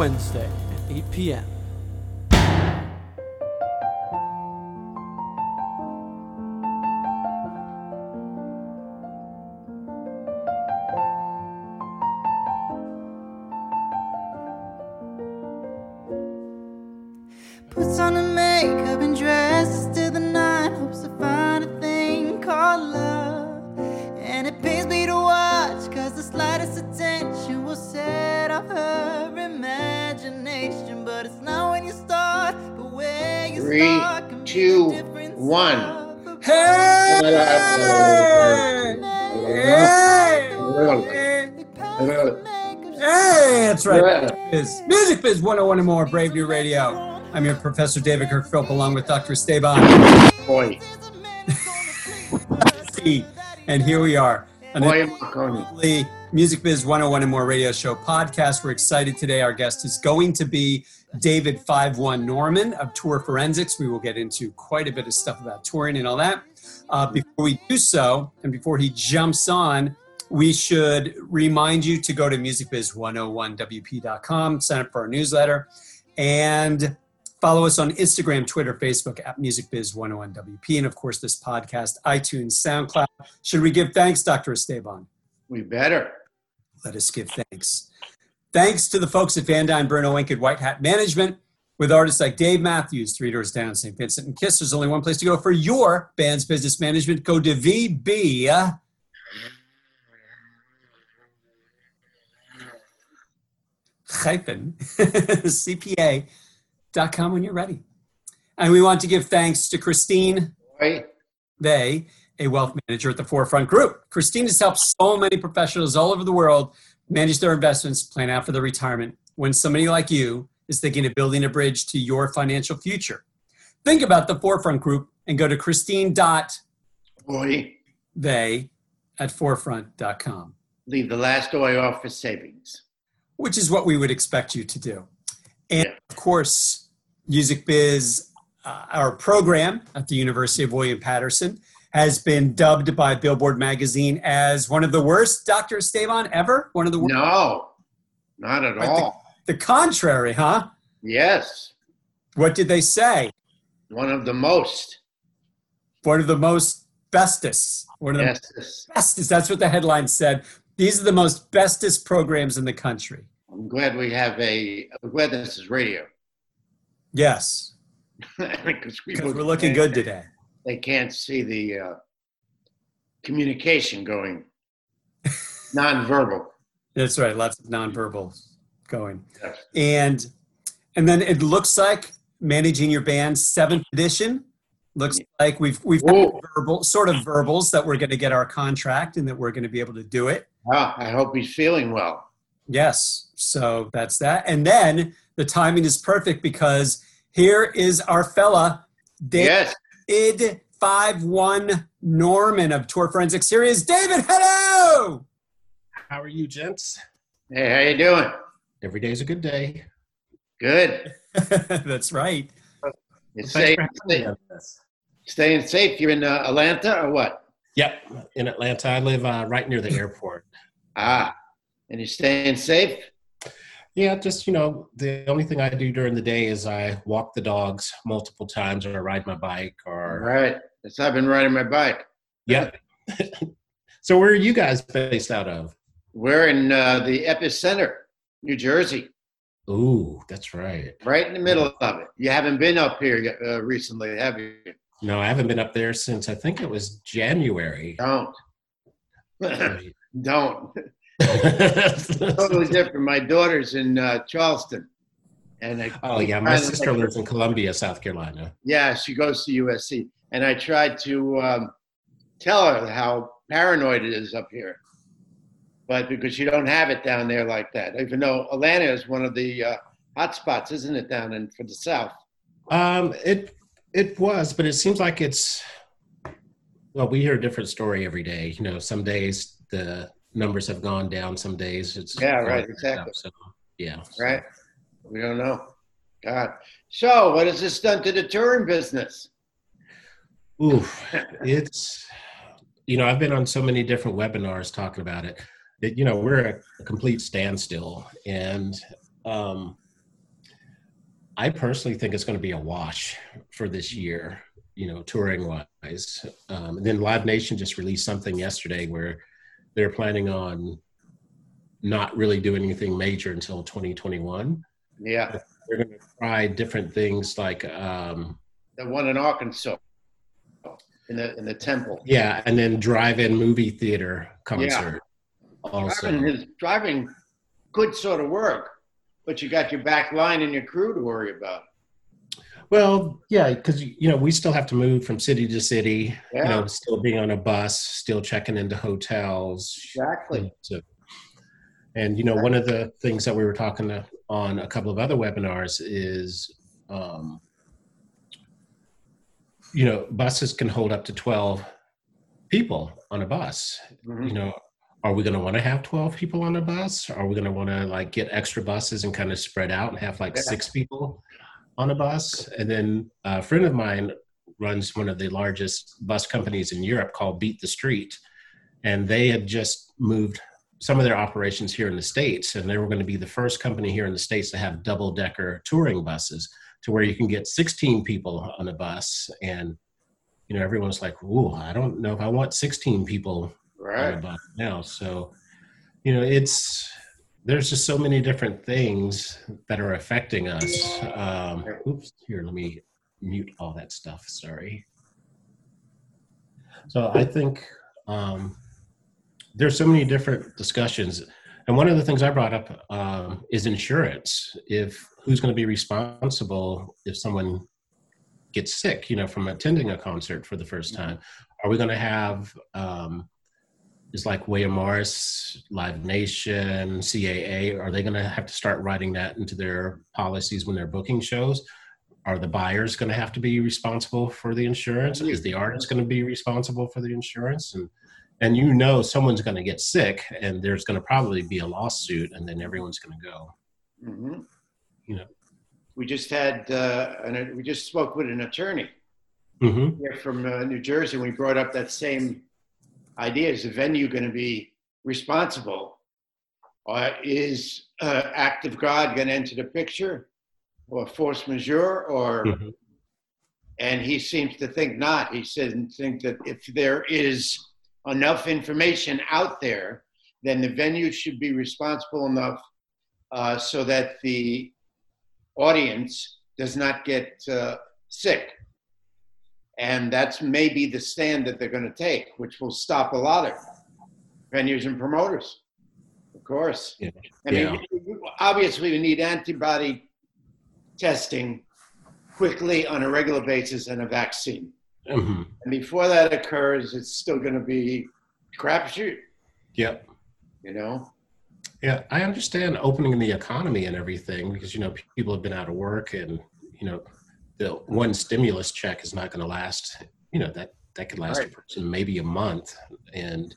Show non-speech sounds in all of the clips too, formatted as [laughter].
Wednesday at 8 p.m. slightest attention will set off her imagination. But it's not when you start, but where you Three, start. can make the two, difference one. of the Hey, that's right. Biz. Music Biz 101 and more, Brave New Radio. I'm your Professor David Kirk Philp along with Dr. Esteban. Boy, [laughs] and here we are. boy, Marcone. the Music Biz 101 and more radio show podcast. We're excited today. Our guest is going to be David 51 Norman of Tour Forensics. We will get into quite a bit of stuff about touring and all that. Uh, before we do so, and before he jumps on, we should remind you to go to musicbiz101wp.com, sign up for our newsletter, and follow us on Instagram, Twitter, Facebook at musicbiz101wp, and of course this podcast, iTunes, SoundCloud. Should we give thanks, Dr. Esteban? We better. Let us give thanks. Thanks to the folks at Van Dyne, Bruno Inc. and White Hat Management. With artists like Dave Matthews, Three Doors Down, St. Vincent and Kiss, there's only one place to go for your band's business management. Go to VB. hyphen [laughs] cpa.com when you're ready. And we want to give thanks to Christine Boy, they, a wealth manager at the Forefront Group. Christine has helped so many professionals all over the world manage their investments, plan out for their retirement. When somebody like you is thinking of building a bridge to your financial future, think about the Forefront Group and go to christine.they boy, at forefront.com, leave the last oil off for savings. which is what we would expect you to do. And Yeah. of course, Music Biz, uh, our program at the University of William Paterson, has been dubbed by Billboard magazine as one of the worst Dr. Esteban ever. One of the worst. No, not at all. The contrary, huh? Yes, What did they say? one of the most. One of the most bestest. One of the bestest. That's what the headline said. These are the most bestest programs in the country. I'm glad we have a. I'm glad this is radio Yes, [laughs] because because we're looking good today. They can't see the uh, communication going [laughs] nonverbal. That's right. Lots of nonverbal going. Yes. And and then it looks like managing your band seventh edition. Looks like we've we've got verbal sort of verbals that we're going to get our contract and that we're going to be able to do it. Ah, I hope he's feeling well. Yes. So that's that. And then the timing is perfect because here is our fella, Yes. David Five One Norman of Tour Forensic Series. David. Hello. How are you, gents? Hey, how you doing? Every day's a good day. Good. [laughs] that's right. You Thanks stay, for having me stay, on this. staying safe. You're in uh, Atlanta or what? Yep, in Atlanta. I live uh, right near the airport. Ah, and you're staying safe. Yeah, just you know, the only thing I do during the day is I walk the dogs multiple times, or I ride my bike, or right. That's I've been riding my bike. yep. [laughs] so where are you guys based out of? We're in uh, the epicenter, New Jersey, Ooh, that's right. right in the middle of it. You haven't been up here uh, recently, have you? No, I haven't been up there since I think it was January. Don't. [laughs] Don't. [laughs] [laughs] totally different. My daughter's in uh, Charleston. And I, Oh yeah, my sister like- lives in Columbia, South Carolina. yeah, she goes to USC, and I tried to um, tell her how paranoid it is up here, but because you don't have it down there like that, even though Atlanta is one of the uh, hot spots, isn't it, down in for the South? Um, it it was, but it seems like it's well, we hear a different story every day. You know, some days the numbers have gone down, some days it's Yeah, right, exactly. up. So yeah, Right? We don't know. God. So, what has this done to the touring business? Oof, it's you know I've been on so many different webinars talking about it. That you know we're at a complete standstill, and um, I personally think it's going to be a wash for this year. You know, touring wise. Um, and then Live Nation just released something yesterday where they're planning on not really doing anything major until 2021. Yeah, They're going to try different things like um, the one in Arkansas, in the in the temple. Yeah, and then drive-in movie theater concert. Also, Driving is driving could sort of work, but you got your back line and your crew to worry about. Well, yeah, because you know we still have to move from city to city. Yeah. You know, still being on a bus, still checking into hotels. Exactly. So, and you know, one of the things that we were talking to, on a couple of other webinars is, um, you know, buses can hold up to twelve people on a bus. Mhm. you know are we going to want to have 12 people on a bus are we going to want to like get extra buses and kind of spread out and have like Yeah. six people on a bus. And then a friend of mine runs one of the largest bus companies in europe called beat the street. And they had just moved some of their operations here in the states. And they were going to be the first company here in the states to have double decker touring buses to where you can get 16 people on a bus. And you know everyone's like ooh i don't know if i want 16 people on a bus now. So, you know, it's there's just so many different things that are affecting us. Um, oops, here, let me mute all that stuff. Sorry. So I think um, there's so many different discussions, and one of the things I brought up um, is insurance. If who's going to be responsible if someone gets sick, you know, from attending a concert for the first time? Are we going to have um, is like William Morris, Live Nation, CAA, are they going to have to start writing that into their policies when they're booking shows? Are the buyers going to have to be responsible for the insurance? Is the artist going to be responsible for the insurance? And and you know someone's going to get sick, and there's going to probably be a lawsuit, and then everyone's going to go. hmm You know. We just had, uh, an, we just spoke with an attorney Mm-hmm. here from uh, New Jersey. and We brought up that same idea. Is the venue going to be responsible? Or is uh, act of God going to enter the picture? Or force majeure? Or Mhm. and he seems to think not. He says think that if there is enough information out there, then the venue should be responsible enough uh, so that the audience does not get uh, sick. And that's maybe the stand that they're going to take, which will stop a lot of venues and promoters. Of course. Yeah. I mean, obviously, we need antibody testing quickly on a regular basis and a vaccine. hmm And before that occurs, it's still going to be crapshoot, Yep. you know? Yeah, I understand opening the economy and everything because you know people have been out of work and you know the one stimulus check is not going to last. You know that that could last Right. a person maybe a month, and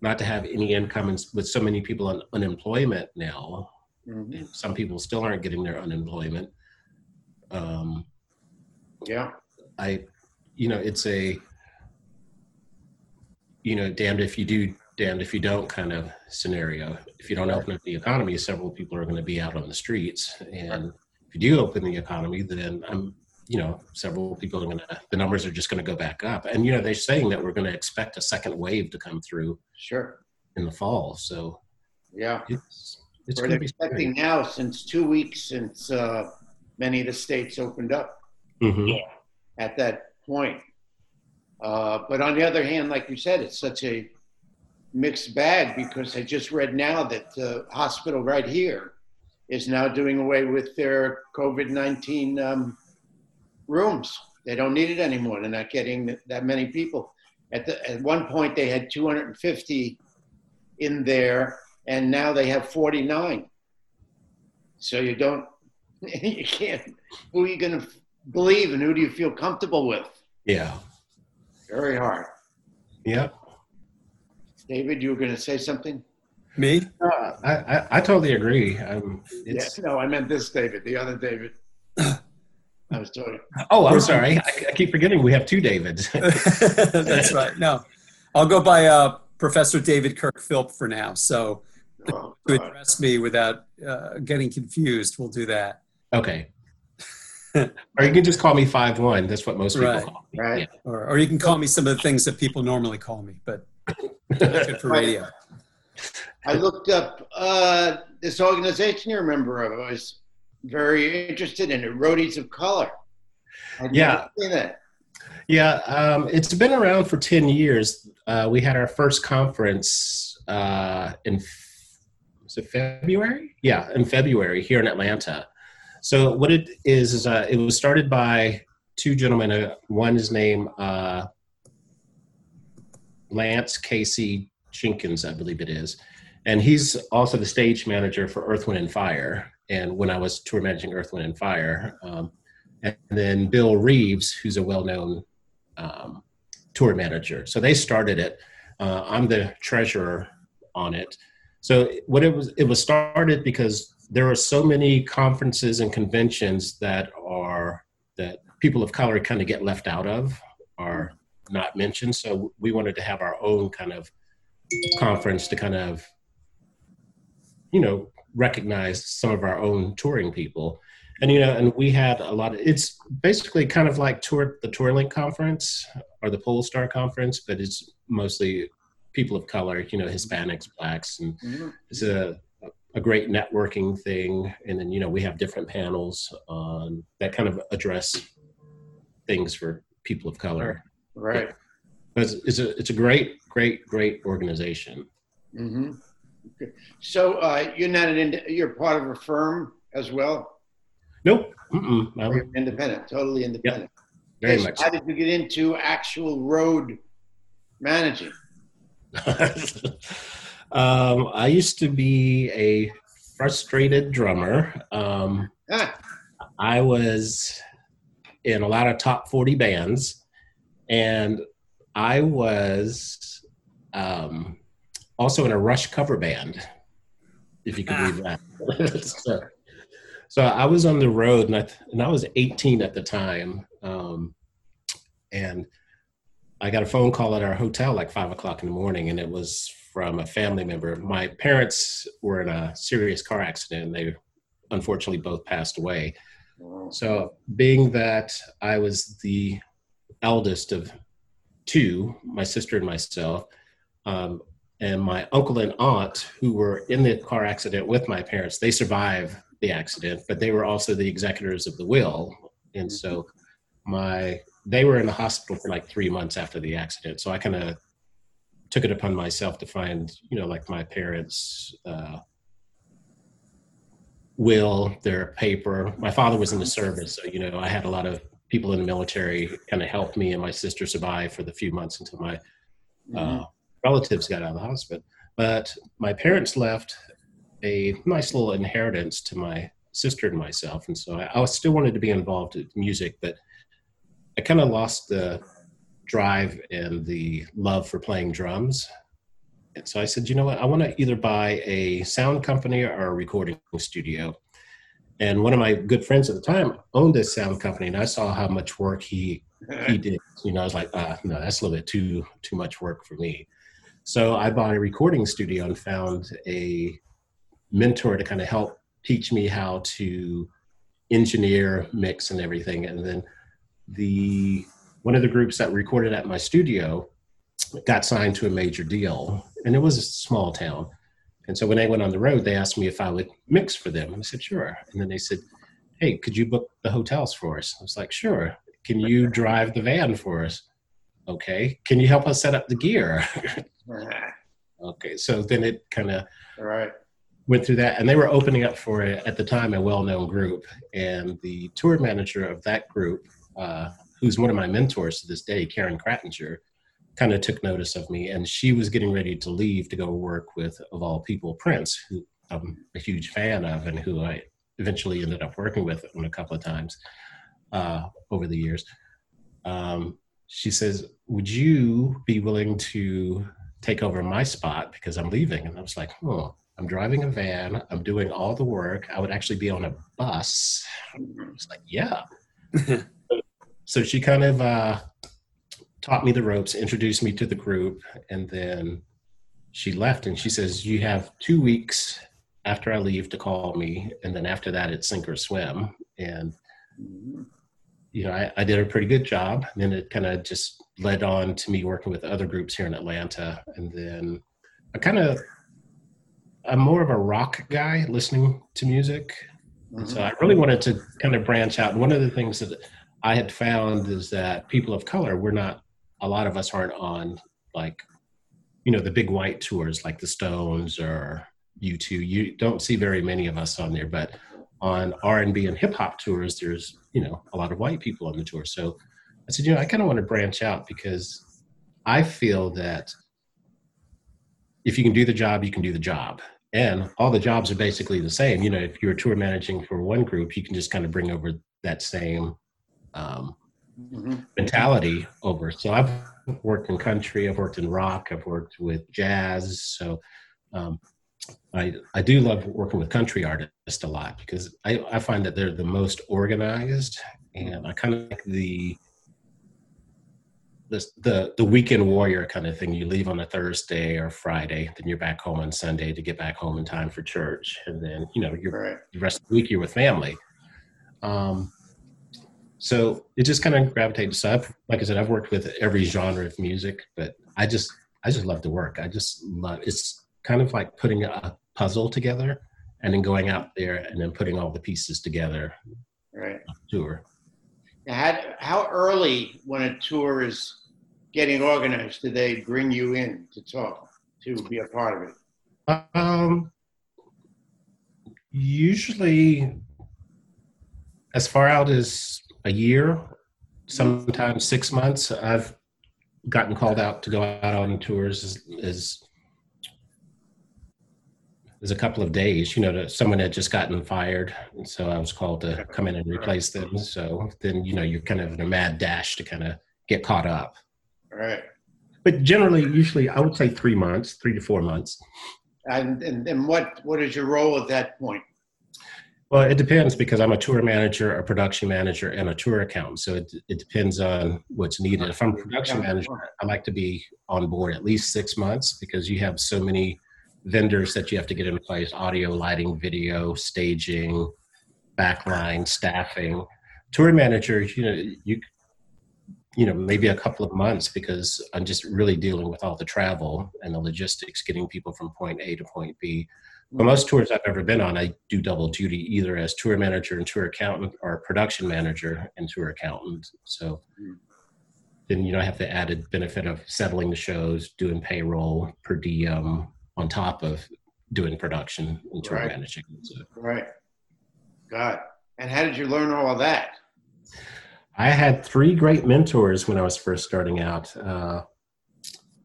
not to have any income and with so many people on unemployment now. Mhm. and Some people still aren't getting their unemployment. Um, Yeah. I, you know, it's a, you know, damned if you do, damned if you don't kind of scenario. If you don't open up the economy, several people are going to be out on the streets. And if you do open the economy, then I'm, you know, several people are going to, the numbers are just going to go back up. And, you know, they're saying that we're going to expect a second wave to come through Sure. in the fall. So Yeah. it's, it's We're going be expecting now since two weeks since uh, many of the states opened up Mhm. at that point. Uh, but on the other hand, like you said, it's such a mixed bag because I just read now that the hospital right here is now doing away with their COVID 19 um, rooms. They don't need it anymore. They're not getting that many people. At, the, at one point, they had 250 in there, and now they have 49. So you don't, [laughs] you can't, who are you going to believe and who do you feel comfortable with? Yeah. Very hard. Yep. David, you were going to say something? Me? Uh, I, I, I totally agree. Um, Yes. No, I meant this David, the other David. I was talking. Oh, I'm sorry. I, I keep forgetting we have two Davids. [laughs] That's right. No, I'll go by uh, Professor David Kirk Philp for now. So Oh, to address me without uh, getting confused, we'll do that. okay. [laughs] or you can just call me five one. That's what most people Right. call me. Right. Or, or you can call me some of the things that people normally call me, but good for [laughs] radio. I looked up uh, this organization you're a member of. I was very interested in it, Roadies of Color. I'd Yeah. that. Yeah, um, it's been around for 10 years. Uh, we had our first conference uh, in was it February? Yeah, in February here in Atlanta. So what it is is uh, it was started by two gentlemen. Uh, one is named uh, Lance Casey Jenkins, I believe it is, and he's also the stage manager for Earth, Wind, and Fire. And when I was tour managing Earth, Wind, and Fire, um, and then Bill Reeves, who's a well-known um, tour manager. So they started it. Uh, I'm the treasurer on it. So what it was, it was started because there are so many conferences and conventions that are that people of color kind of get left out of or not mentioned. So we wanted to have our own kind of conference to kind of, you know, recognize some of our own touring people. And you know and we had a lot of it's basically kind of like tour the tourlink conference or the Pollstar conference but it's mostly people of color you know hispanics blacks and Mhm. it's a a great networking thing. And then you know we have different panels on that kind of address things for people of color. Right. but it's, it's a it's a great great great organization So uh, you're not an ind- you're part of a firm as well. nope Mm-mm, no, independent, totally independent. very Okay, so much How did you get into actual road managing? [laughs] um, I used to be a frustrated drummer. Um, Ah, I was in a lot of top 40 bands, and I was um, also in a Rush cover band, if you can believe that. [laughs] so, so I was on the road, and I, and I was 18 at the time. Um, and I got a phone call at our hotel like five o'clock in the morning, and it was from a family member. My parents were in a serious car accident, and they unfortunately both passed away. So, being that I was the eldest of two, my sister and myself, um, and my uncle and aunt, who were in the car accident with my parents, they survived the accident, but they were also the executors of the will. And so, my they were in the hospital for like three months after the accident. So I kind of took it upon myself to find, you know, like my parents' uh, will, their paper. My father was in the service, so you know, I had a lot of people in the military kind of help me and my sister survive for the few months until my uh, relatives got out of the hospital. But my parents left a nice little inheritance to my sister and myself, and so I, I still wanted to be involved with music, but I kind of lost the drive and the love for playing drums. And so I said, you know what? I want to either buy a sound company or a recording studio. And one of my good friends at the time owned this sound company, and I saw how much work he he [laughs] did. You know, I was like, ah, no, that's a little bit too too much work for me. So I bought a recording studio and found a mentor to kind of help teach me how to engineer, mix, and everything. And then the one of the groups that recorded at my studio got signed to a major deal, and it was a small town. And so when they went on the road, they asked me if I would mix for them. And I said, sure. And then they said, hey, could you book the hotels for us? I was like, sure. Can you drive the van for us? Okay. Can you help us set up the gear? [laughs] okay. So then it kind of right. went through that, and they were opening up for at the time a well-known group, and the tour manager of that group, uh, who's one of my mentors to this day, Karen Krattinger, kind of took notice of me, and she was getting ready to leave to go work with, of all people, Prince, who I'm a huge fan of, and who I eventually ended up working with on a couple of times uh, over the years. Um, she says, "Would you be willing to take over my spot because I'm leaving?" And I was like, "Oh." I'm driving a van. I'm doing all the work. I would actually be on a bus. It's like, yeah. [laughs] so she kind of uh, taught me the ropes, introduced me to the group, and then she left. And she says, "You have two weeks after I leave to call me, and then after that, it's sink or swim." And you know, I, I did a pretty good job. And then it kind of just led on to me working with other groups here in Atlanta, and then I kind of I'm more of a rock guy listening to music. Mm-hmm. So I really wanted to kind of branch out. One of the things that I had found is that people of color, we're not, a lot of us aren't on like, you know, the big white tours like the Stones or U2. You don't see very many of us on there, but on R&B and hip hop tours, there's, you know, a lot of white people on the tour. So I said, you know, I kind of want to branch out because I feel that if you can do the job, you can do the job. And all the jobs are basically the same. You know, if you're tour managing for one group, you can just kind of bring over that same um, mm-hmm. mentality over. So I've worked in country, I've worked in rock, I've worked with jazz. So um, I I do love working with country artists a lot because I, I find that they're the most organized, and I kind of like the the, the the weekend warrior kind of thing. You leave on a Thursday or Friday, then you're back home on Sunday to get back home in time for church, and then you know you're right. the rest of the week you're with family. Um, so it just kind of gravitates. So I've, like I said, I've worked with every genre of music, but I just I just love to work. I just love it's kind of like putting a puzzle together and then going out there and then putting all the pieces together. Right. tour. How, how early when a tour is getting organized do they bring you in to talk to be a part of it? Um, usually, as far out as a year, sometimes six months. I've gotten called out to go out on tours as, as there's a couple of days, you know, someone had just gotten fired. And so I was called to come in and replace them. So then, you know, you're kind of in a mad dash to kind of get caught up. Right. But generally, usually, I would say three months, three to four months. And, and, and what, what is your role at that point? Well, it depends because I'm a tour manager, a production manager, and a tour accountant. So it, it depends on what's needed. If I'm a production manager, I like to be on board at least six months because you have so many vendors that you have to get in place audio, lighting, video, staging, backline, staffing. Tour managers you know, you you know maybe a couple of months because i'm just really dealing with all the travel and the logistics getting people from point a to point b but most tours i've ever been on i do double duty either as tour manager and tour accountant or production manager and tour accountant so then you know i have the added benefit of settling the shows doing payroll per diem on top of doing production and tour right. managing so. right god and how did you learn all of that I had three great mentors when I was first starting out. Uh,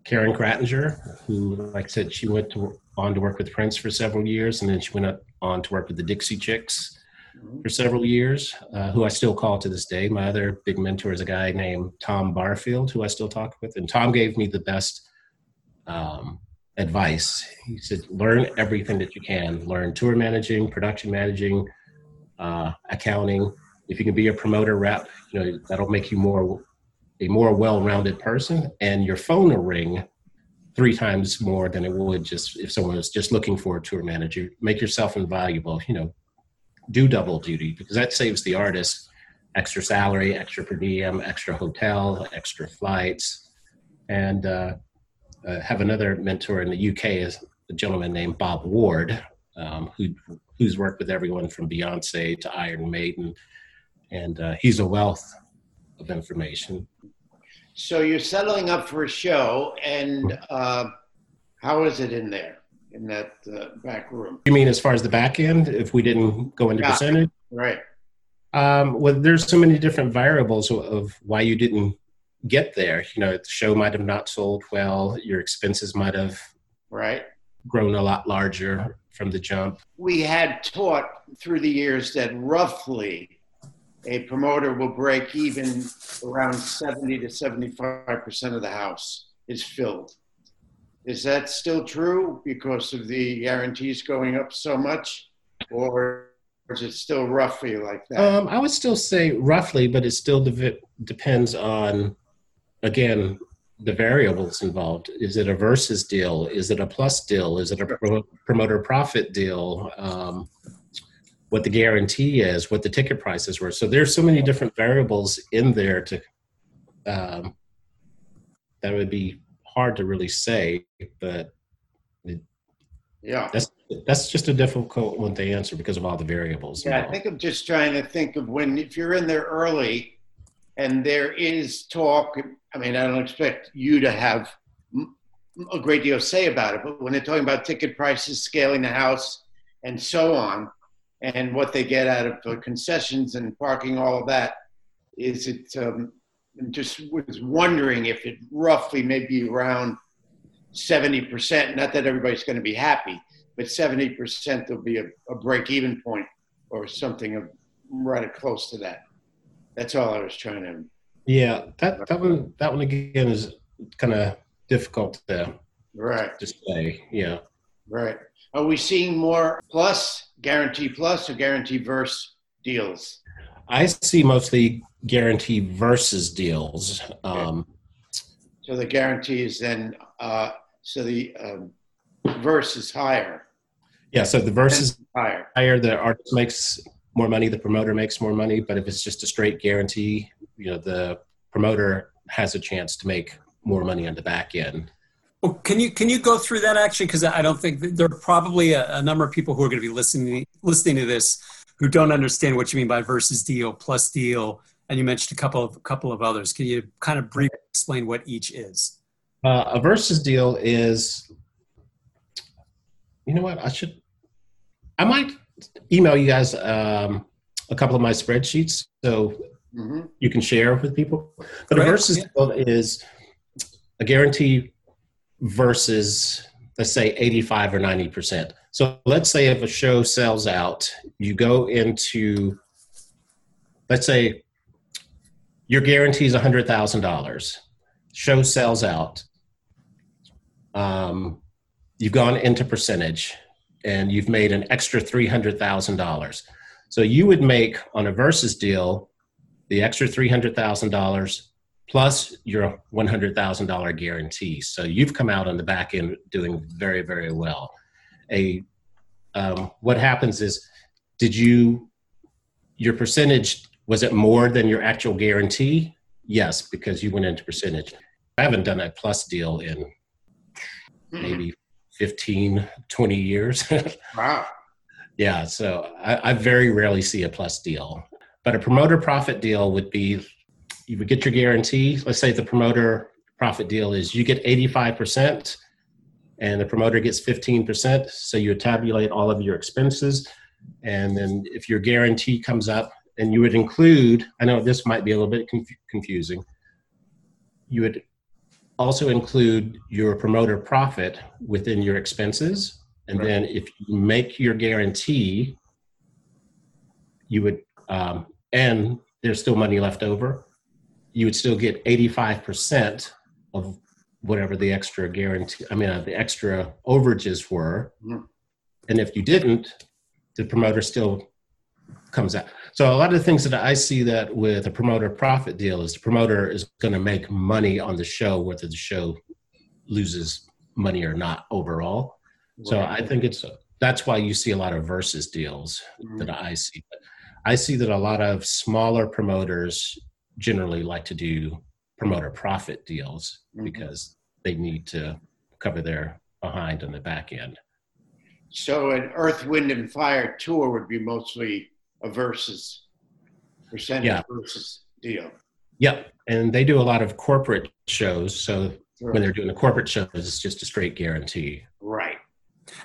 Karen Krattinger, who, like I said, she went to, on to work with Prince for several years, and then she went on to work with the Dixie Chicks for several years, uh, who I still call to this day. My other big mentor is a guy named Tom Barfield, who I still talk with, and Tom gave me the best um, advice. He said, "Learn everything that you can. Learn tour managing, production managing, uh, accounting." if you can be a promoter rep, you know that'll make you more a more well-rounded person, and your phone will ring three times more than it would just if someone was just looking for a tour manager. Make yourself invaluable. You know, do double duty because that saves the artist extra salary, extra per diem, extra hotel, extra flights, and uh, uh, have another mentor in the UK is a gentleman named Bob Ward, um, who who's worked with everyone from Beyonce to Iron Maiden and uh, he's a wealth of information. So you're settling up for a show, and uh, how is it in there? in that uh, back room. You mean as far as the back end, if we didn't go into Yeah. percentage? Right. Um, well, there's so many different variables of, of why you didn't get there. You know, the show might have not sold well. Your expenses might have Right. grown a lot larger from the jump. We had taught through the years that roughly a promoter will break even around 70 to 75% of the house is filled. Is that still true because of the guarantees going up so much? Or is it still roughly like that? Um, I would still say roughly, but it still de- depends on, again, the variables involved. Is it a versus deal? Is it a plus deal? Is it a pro- promoter profit deal? Um, what the guarantee is, what the ticket prices were. So there's so many different variables in there to um, that would be hard to really say, but yeah. that's that's just a difficult one to answer because of all the variables. Yeah, I think I'm just trying to think of when, if you're in there early and there is talk, I mean, I don't expect you to have a great deal to say about it, but when they're talking about ticket prices, scaling the house, and so on, and what they get out of concessions and parking, all of that, is it, um, just was wondering if it roughly maybe around 70%, not that everybody's going to be happy, but 70% will be a, a break even point or something of right close to that. That's all I was trying to. Yeah, that that one that one again is kind of difficult to Right, to say. Yeah. right. Are we seeing more plus, guarantee plus, or guarantee verse deals? I see mostly guarantee versus deals. Um, So the guarantee is then, uh, so the um, verse is higher, yeah, so the versus higher. higher, the artist makes more money, the promoter makes more money. But if it's just a straight guarantee, you know, the promoter has a chance to make more money on the back end. Well, can you can you go through that actually? Because I don't think there are probably a, a number of people who are going to be listening listening to this who don't understand what you mean by versus deal, plus deal, and you mentioned a couple of couple of others. Can you kind of briefly explain what each is? Uh, a versus deal is, you know what? I should, I might email you guys um, a couple of my spreadsheets so hmm you can share with people. But a versus yeah. is a guarantee versus, let's say, 85 or 90%. So let's say if a show sells out, you go into, let's say, your guarantee is $100,000. Show sells out. Um, you've gone into percentage and you've made an extra $300,000. So you would make on a versus deal the extra $300,000 plus your $100,000 guarantee. So you've come out on the back end doing very, very well. A um, what happens is, did you your percentage was it more than your actual guarantee? Yes, because you went into percentage. I haven't done a plus deal in maybe 15, 20 years. [laughs] Wow. Yeah, so I, I very rarely see a plus deal. But a promoter profit deal would be you would get your guarantee. Let's say the promoter profit deal is you get 85% and the promoter gets 15%. So you would tabulate all of your expenses. And then if your guarantee comes up, and you would include, I know this might be a little bit conf- confusing, you would also include your promoter profit within your expenses. And then if you make your guarantee, you would, um, and there's still money left over, you would still get 85% of whatever the extra guarantee, I mean, uh, the extra overages were. Mhm. And if you didn't, the promoter still comes out. So a lot of the things that I see that with a promoter profit deal is the promoter is going to make money on the show, whether the show loses money or not overall. So I think it's that's why you see a lot of versus deals that I see. I see that a lot of smaller promoters generally like to do promoter profit deals Mhm. because they need to cover their behind on the back end. So an Earth, Wind, and Fire tour would be mostly a versus percentage Yeah. versus deal. Yep, and they do a lot of corporate shows. So Sure. when they're doing the corporate shows, it's just a straight guarantee. Right.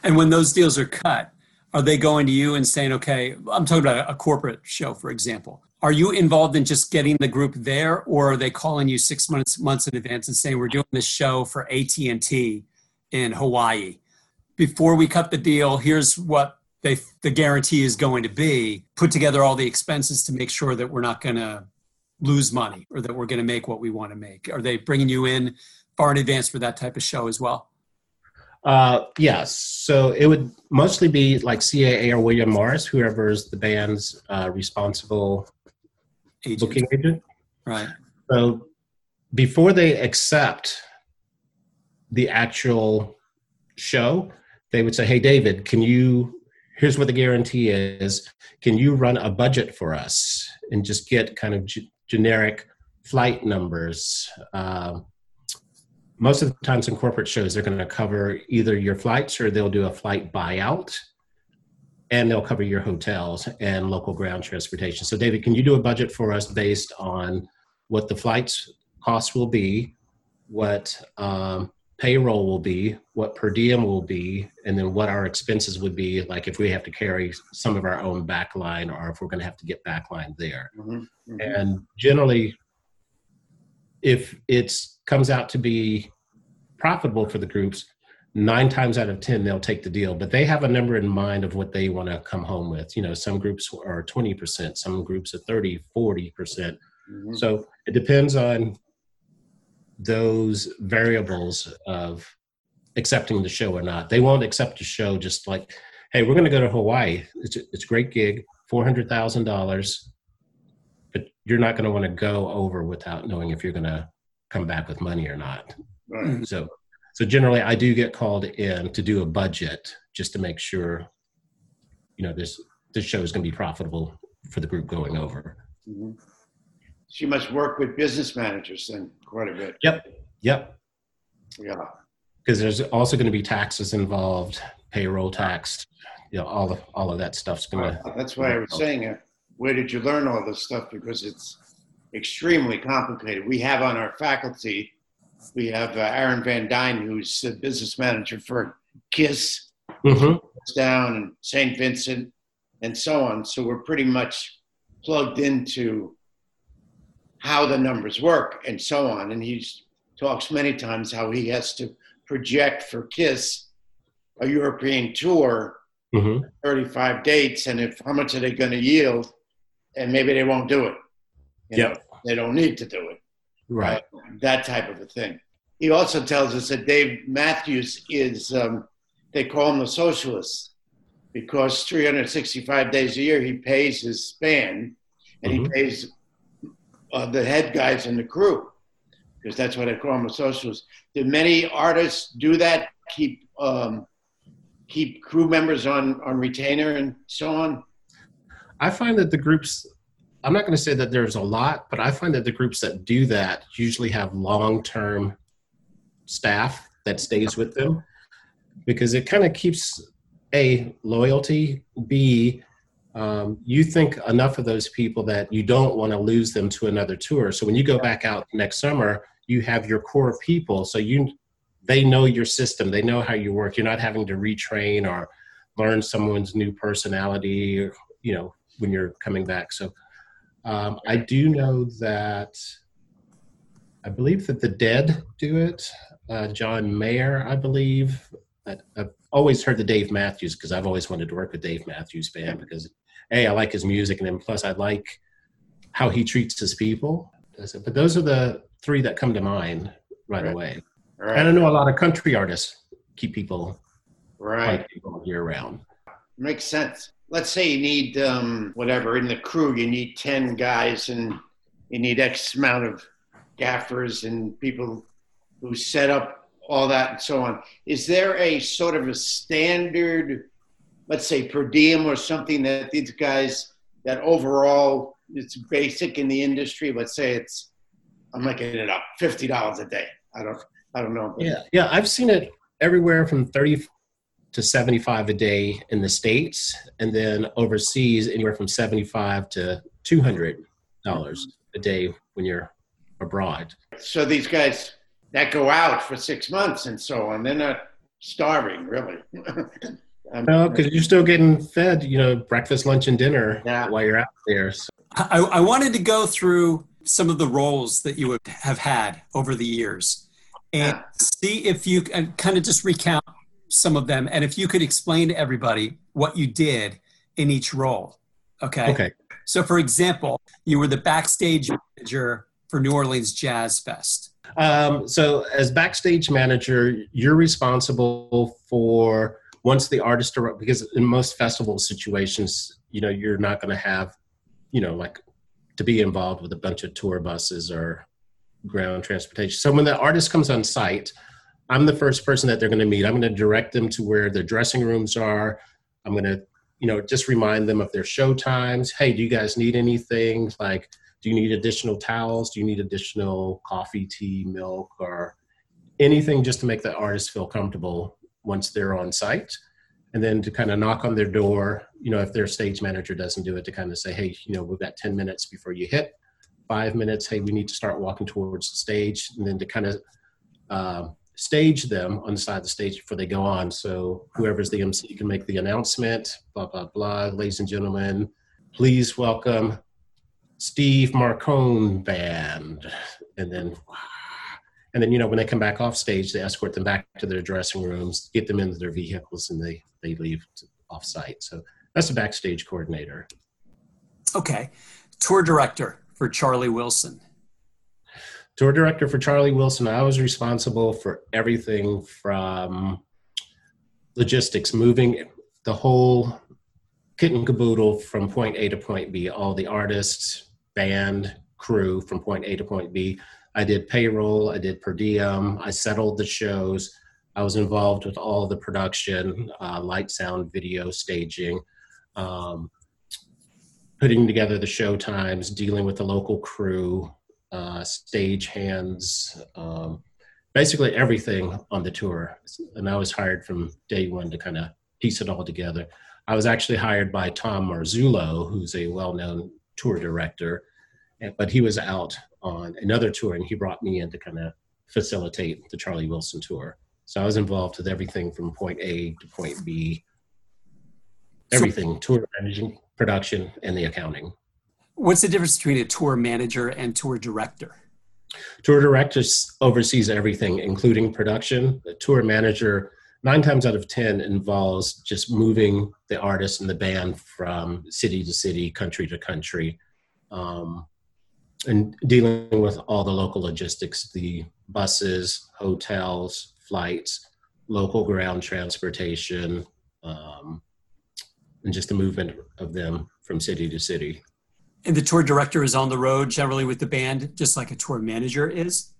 And when those deals are cut, are they going to you and saying, okay, I'm talking about a corporate show, for example. Are you involved in just getting the group there, or are they calling you six months months in advance and saying we're doing this show for AT and T in Hawaii? Before we cut the deal, here's what they the guarantee is going to be. Put together all the expenses to make sure that we're not going to lose money or that we're going to make what we want to make. Are they bringing you in far in advance for that type of show as well? Uh, yes. So it would mostly be like CAA or William Morris, whoever is the band's uh, responsible Agent. booking agent. Right. So before they accept the actual show, they would say, "Hey, David, can you? Here's what the guarantee is. Can you run a budget for us and just get kind of g- generic flight numbers?" Uh, most of the times in corporate shows, they're going to cover either your flights or they'll do a flight buyout and they'll cover your hotels and local ground transportation. So, David, can you do a budget for us based on what the flights costs will be, what um, payroll will be, what per diem will be, and then what our expenses would be, like if we have to carry some of our own backline or if we're going to have to get backline there. Mhm, mhm. And generally, if it comes out to be profitable for the groups, nine times out of 10, they'll take the deal. But they have a number in mind of what they want to come home with. You know, some groups are 20%, some groups are 30, 40%. Mhm. So it depends on those variables of accepting the show or not. They won't accept a show just like, hey, we're going to go to Hawaii. It's a, it's a great gig, $400,000 but you're not going to want to go over without knowing if you're going to come back with money or not. Right. So, so generally, I do get called in to do a budget just to make sure, you know, this this show is going to be profitable for the group going over. Mhm. She must work with business managers then quite a bit. Yep, yep. Yeah. Because there's also going to be taxes involved, payroll tax, you know, all of all of that stuff's going to. That's why I was saying, uh, where did you learn all this stuff? Because it's extremely complicated. We have on our faculty, we have uh, Aaron Van Dyne, who's the business manager for KISS hmm down and St. Vincent and so on. So we're pretty much plugged into how the numbers work and so on. And he talks many times how he has to project for KISS a European tour hmm 35 dates and if how much are they going to yield and maybe they won't do it Yep. they don't need to do it Right. Uh, that type of a thing he also tells us that dave matthews is um, they call him the socialist because 365 days a year he pays his band and he Mhm. pays uh, the head guys in the crew because that's what I call them, a socialist did many artists do that keep um, keep crew members on on retainer and so on? I find that the groups, I'm not going to say that there's a lot, but I find that the groups that do that usually have long term staff that stays with them because it kind of keeps A, loyalty, B, um, you think enough of those people that you don't want to lose them to another tour. So when you go back out next summer, you have your core people. So you, they know your system. They know how you work. You're not having to retrain or learn someone's new personality, or, you know, when you're coming back. So um, I do know that I believe that the Dead do it. Uh, John Mayer, I believe. I, I've always heard the Dave Matthews because I've always wanted to work with Dave Matthews Band because a I like his music and then plus I like how he treats his people. But those are the three that come to mind right, Right. away. All And I know a lot of country artists keep people right people year round. makes sense let's say you need um, whatever in the crew you need 10 guys and you need x amount of gaffers and people who set up all that and so on is there a sort of a standard let's say per diem or something that these guys that overall it's basic in the industry let's say it's i'm making it up $50 a day i don't i don't know Yeah, yeah, I've seen it everywhere from thirty to seventy-five a day in the states, and then overseas anywhere from seventy-five to two hundred dollars a day when you're abroad. so these guys that go out for six months and so on, they're not starving, really. [laughs] I'm- No, because you're still getting fed, you know, breakfast, lunch, and dinner Yeah. while you're out there. So, I, I wanted to go through some of the roles that you would have had over the years and Yeah. see if you can kind of just recount some of them and if you could explain to everybody what you did in each role. Okay. okay. So, for example, you were the backstage manager for New Orleans Jazz Fest. Um, so, as backstage manager, you're responsible for once the artist arrives, because in most festival situations, you know, you're not going to have, you know, like to be involved with a bunch of tour buses or ground transportation. So, when the artist comes on site, I'm the first person that they're going to meet. I'm going to direct them to where their dressing rooms are. I'm going to, you know, just remind them of their show times. Hey, do you guys need anything? Like, do you need additional towels? Do you need additional coffee, tea, milk, or anything just to make the artist feel comfortable once they're on site? And then to kind of knock on their door, you know, if their stage manager doesn't do it, to kind of say, hey, you know, we've got 10 minutes before you hit, five minutes, hey, we need to start walking towards the stage. And then to kind of uh, stage them on the side of the stage before they go on. So whoever's the MC can make the announcement, blah, blah, blah. Ladies and gentlemen, please welcome Steve Marcone band. And then, and then, you know, when they come back off stage, they escort them back to their dressing rooms, get them into their vehicles, and they, they leave off site. So that's a backstage coordinator. Okay. Tour director for Charlie Wilson. Tour director for Charlie Wilson, I was responsible for everything from logistics, moving the whole kit and caboodle from point A to point B, all the artists, band, crew from point A to point B. I did payroll, I did per diem, I settled the shows. I was involved with all the production, uh, light, sound, video, staging, um, putting together the show times, dealing with the local crew, uh, stage hands, um, basically everything on the tour. And I was hired from day one to kind of piece it all together. I was actually hired by Tom Marzullo, who's a well-known tour director, but he was out on another tour, and he brought me in to kind of facilitate the Charlie Wilson tour. So I was involved with everything from point A to point B, everything tour managing, production, and the accounting. What's the difference between a tour manager and tour director? Tour director oversees everything, including production. The tour manager, nine times out of 10, involves just moving the artist and the band from city to city, country to country, um, and dealing with all the local logistics the buses, hotels, flights, local ground transportation, um, and just the movement of them from city to city. And the tour director is on the road generally with the band, just like a tour manager is.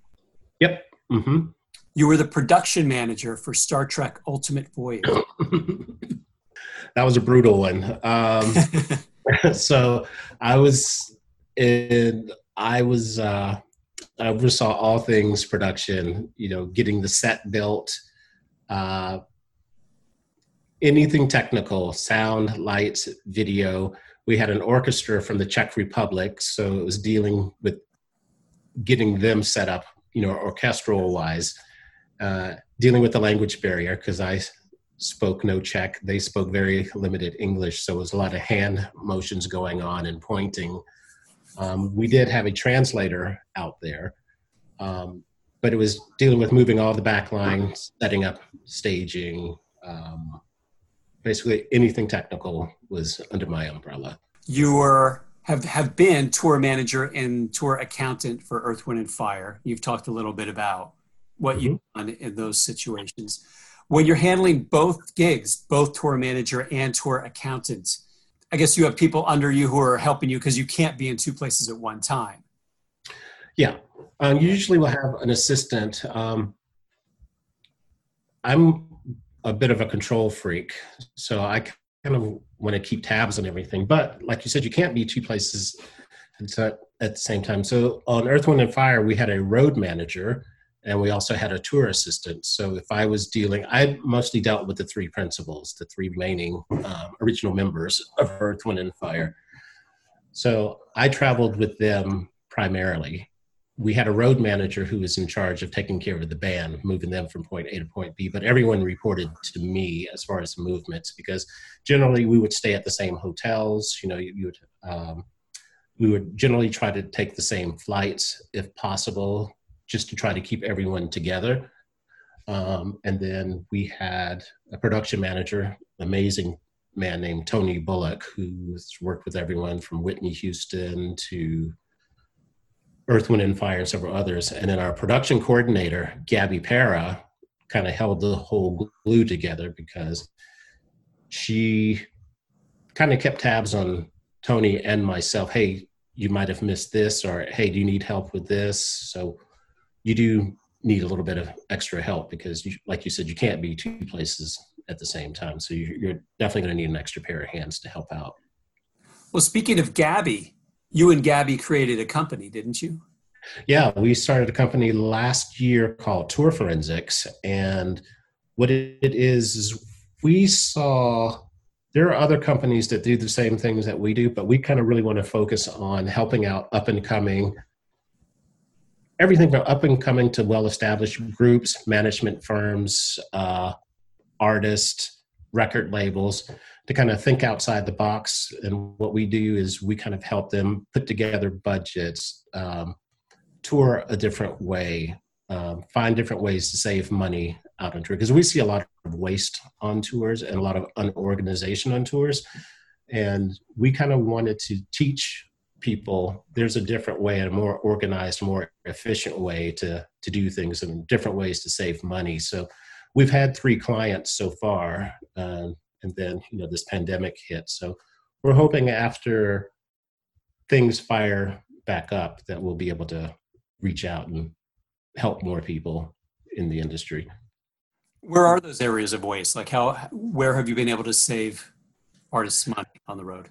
Yep. hmm You were the production manager for Star Trek Ultimate Voyage. [laughs] that was a brutal one. Um, [laughs] [laughs] so I was in, I was, uh, I oversaw all things production, you know, getting the set built, uh, anything technical, sound, lights, video. We had an orchestra from the Czech Republic, so it was dealing with getting them set up, you know, orchestral wise, uh, dealing with the language barrier because I spoke no Czech. They spoke very limited English, so it was a lot of hand motions going on and pointing. Um, we did have a translator out there, um, but it was dealing with moving all the back lines, setting up staging. Um, basically, anything technical was under my umbrella. you were have have been tour manager and tour accountant for Earth, Wind, and Fire. You've talked a little bit about what you've done in those situations. When you're handling both gigs, both tour manager and tour accountant, I guess you have people under you who are helping you because you can't be in two places at one time. Yeah, um, usually we'll have an assistant. Um, I'm a bit of a control freak, so I kind of want to keep tabs on everything. But like you said, you can't be two places at the same time. So on Earth, Wind, and Fire, we had a road manager, and we also had a tour assistant. So if I was dealing, I mostly dealt with the three principals, the three remaining um, original members of Earth, Wind, and Fire. So I traveled with them primarily we had a road manager who was in charge of taking care of the band, moving them from point A to point B. But everyone reported to me as far as movements because generally we would stay at the same hotels. You know, you, you would um, we would generally try to take the same flights if possible, just to try to keep everyone together. Um, and then we had a production manager, amazing man named Tony Bullock, who's worked with everyone from Whitney Houston to Earth, Wind, and Fire, and several others. And then our production coordinator, Gabby Para, kind of held the whole glue together because she kind of kept tabs on Tony and myself. Hey, you might have missed this, or hey, do you need help with this? So you do need a little bit of extra help because, you, like you said, you can't be two places at the same time. So you're definitely going to need an extra pair of hands to help out. Well, speaking of Gabby, you and Gabby created a company, didn't you? Yeah, we started a company last year called Tour Forensics. And what it is, is we saw there are other companies that do the same things that we do, but we kind of really want to focus on helping out up and coming everything from up and coming to well established groups, management firms, uh, artists, record labels to kind of think outside the box. And what we do is we kind of help them put together budgets, um, tour a different way, um, find different ways to save money out on tour. Because we see a lot of waste on tours and a lot of unorganization on tours. And we kind of wanted to teach people there's a different way a more organized more efficient way to to do things and different ways to save money. So we've had three clients so far uh, and then you know this pandemic hit. So we're hoping after things fire back up that we'll be able to reach out and help more people in the industry. Where are those areas of waste? Like how where have you been able to save artists money on the road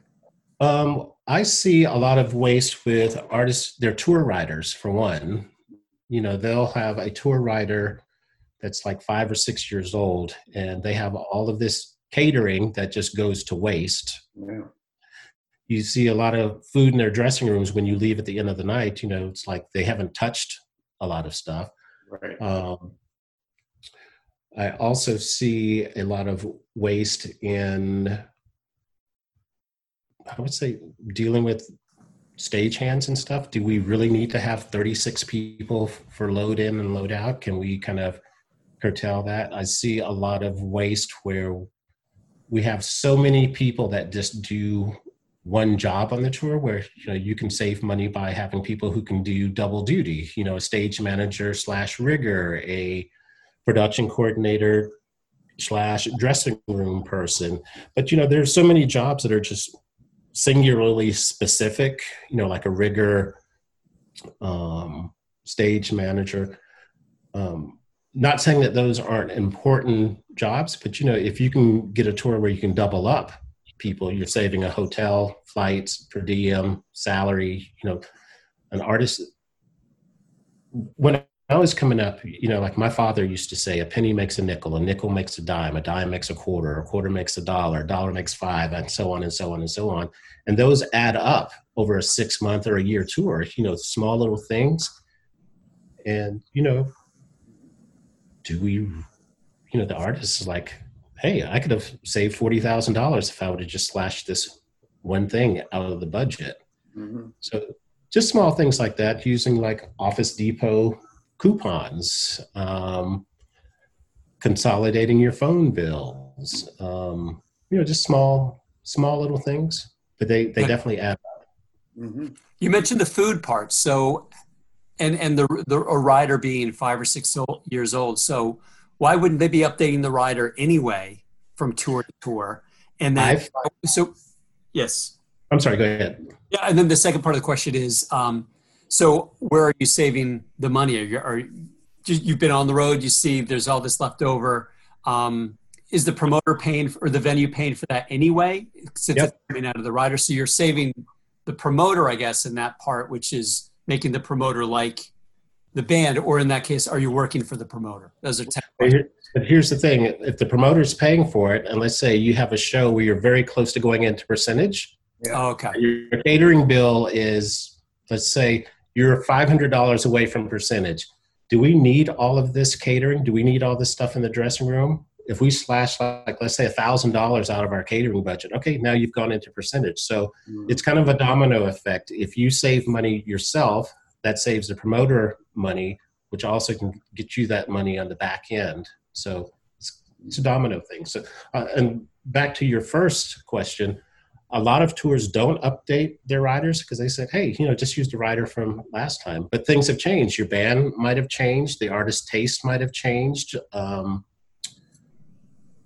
um, I see a lot of waste with artists, their tour riders, for one. You know, they'll have a tour rider that's like five or six years old, and they have all of this catering that just goes to waste. Yeah. You see a lot of food in their dressing rooms when you leave at the end of the night. You know, it's like they haven't touched a lot of stuff. Right. Um, I also see a lot of waste in I would say dealing with stagehands and stuff. Do we really need to have 36 people for load in and load out? Can we kind of curtail that? I see a lot of waste where we have so many people that just do one job on the tour where you know you can save money by having people who can do double duty you know a stage manager slash rigger a production coordinator slash dressing room person but you know there's so many jobs that are just singularly specific, you know, like a rigger um, stage manager. Um, not saying that those aren't important jobs, but you know, if you can get a tour where you can double up people, you're saving a hotel, flights, per diem, salary. You know, an artist. When I was coming up, you know, like my father used to say, a penny makes a nickel, a nickel makes a dime, a dime makes a quarter, a quarter makes a dollar, a dollar makes five, and so on and so on and so on. And those add up over a six month or a year tour, you know, small little things. And, you know, do we, you know, the artist is like, hey, I could have saved $40,000 if I would have just slashed this one thing out of the budget. Mm-hmm. So just small things like that, using like Office Depot coupons, um, consolidating your phone bills, um, you know, just small, small little things, but they, they definitely add up. Mm-hmm. You mentioned the food part. So, and, and the, the, a rider being five or six years old. So why wouldn't they be updating the rider anyway from tour to tour? And then, I've, so yes. I'm sorry, go ahead. Yeah. And then the second part of the question is, um, so where are you saving the money? Are you, are you've been on the road? You see, there's all this left over. Um, is the promoter paying for, or the venue paying for that anyway? Since yep. it's coming out of the rider, so you're saving the promoter, I guess, in that part, which is making the promoter like the band, or in that case, are you working for the promoter? Those are ten. But here's the thing: if the promoter's paying for it, and let's say you have a show where you're very close to going into percentage, yeah. oh, okay, your catering bill is, let's say, you're $500 away from percentage. Do we need all of this catering? Do we need all this stuff in the dressing room? If we slash like let's say $1,000 out of our catering budget, okay, now you've gone into percentage. So it's kind of a domino effect. If you save money yourself, that saves the promoter money, which also can get you that money on the back end. So it's, it's a domino thing. So, uh, and back to your first question, a lot of tours don't update their riders because they said, hey, you know, just use the rider from last time. But things have changed. Your band might have changed. The artist's taste might have changed. Um,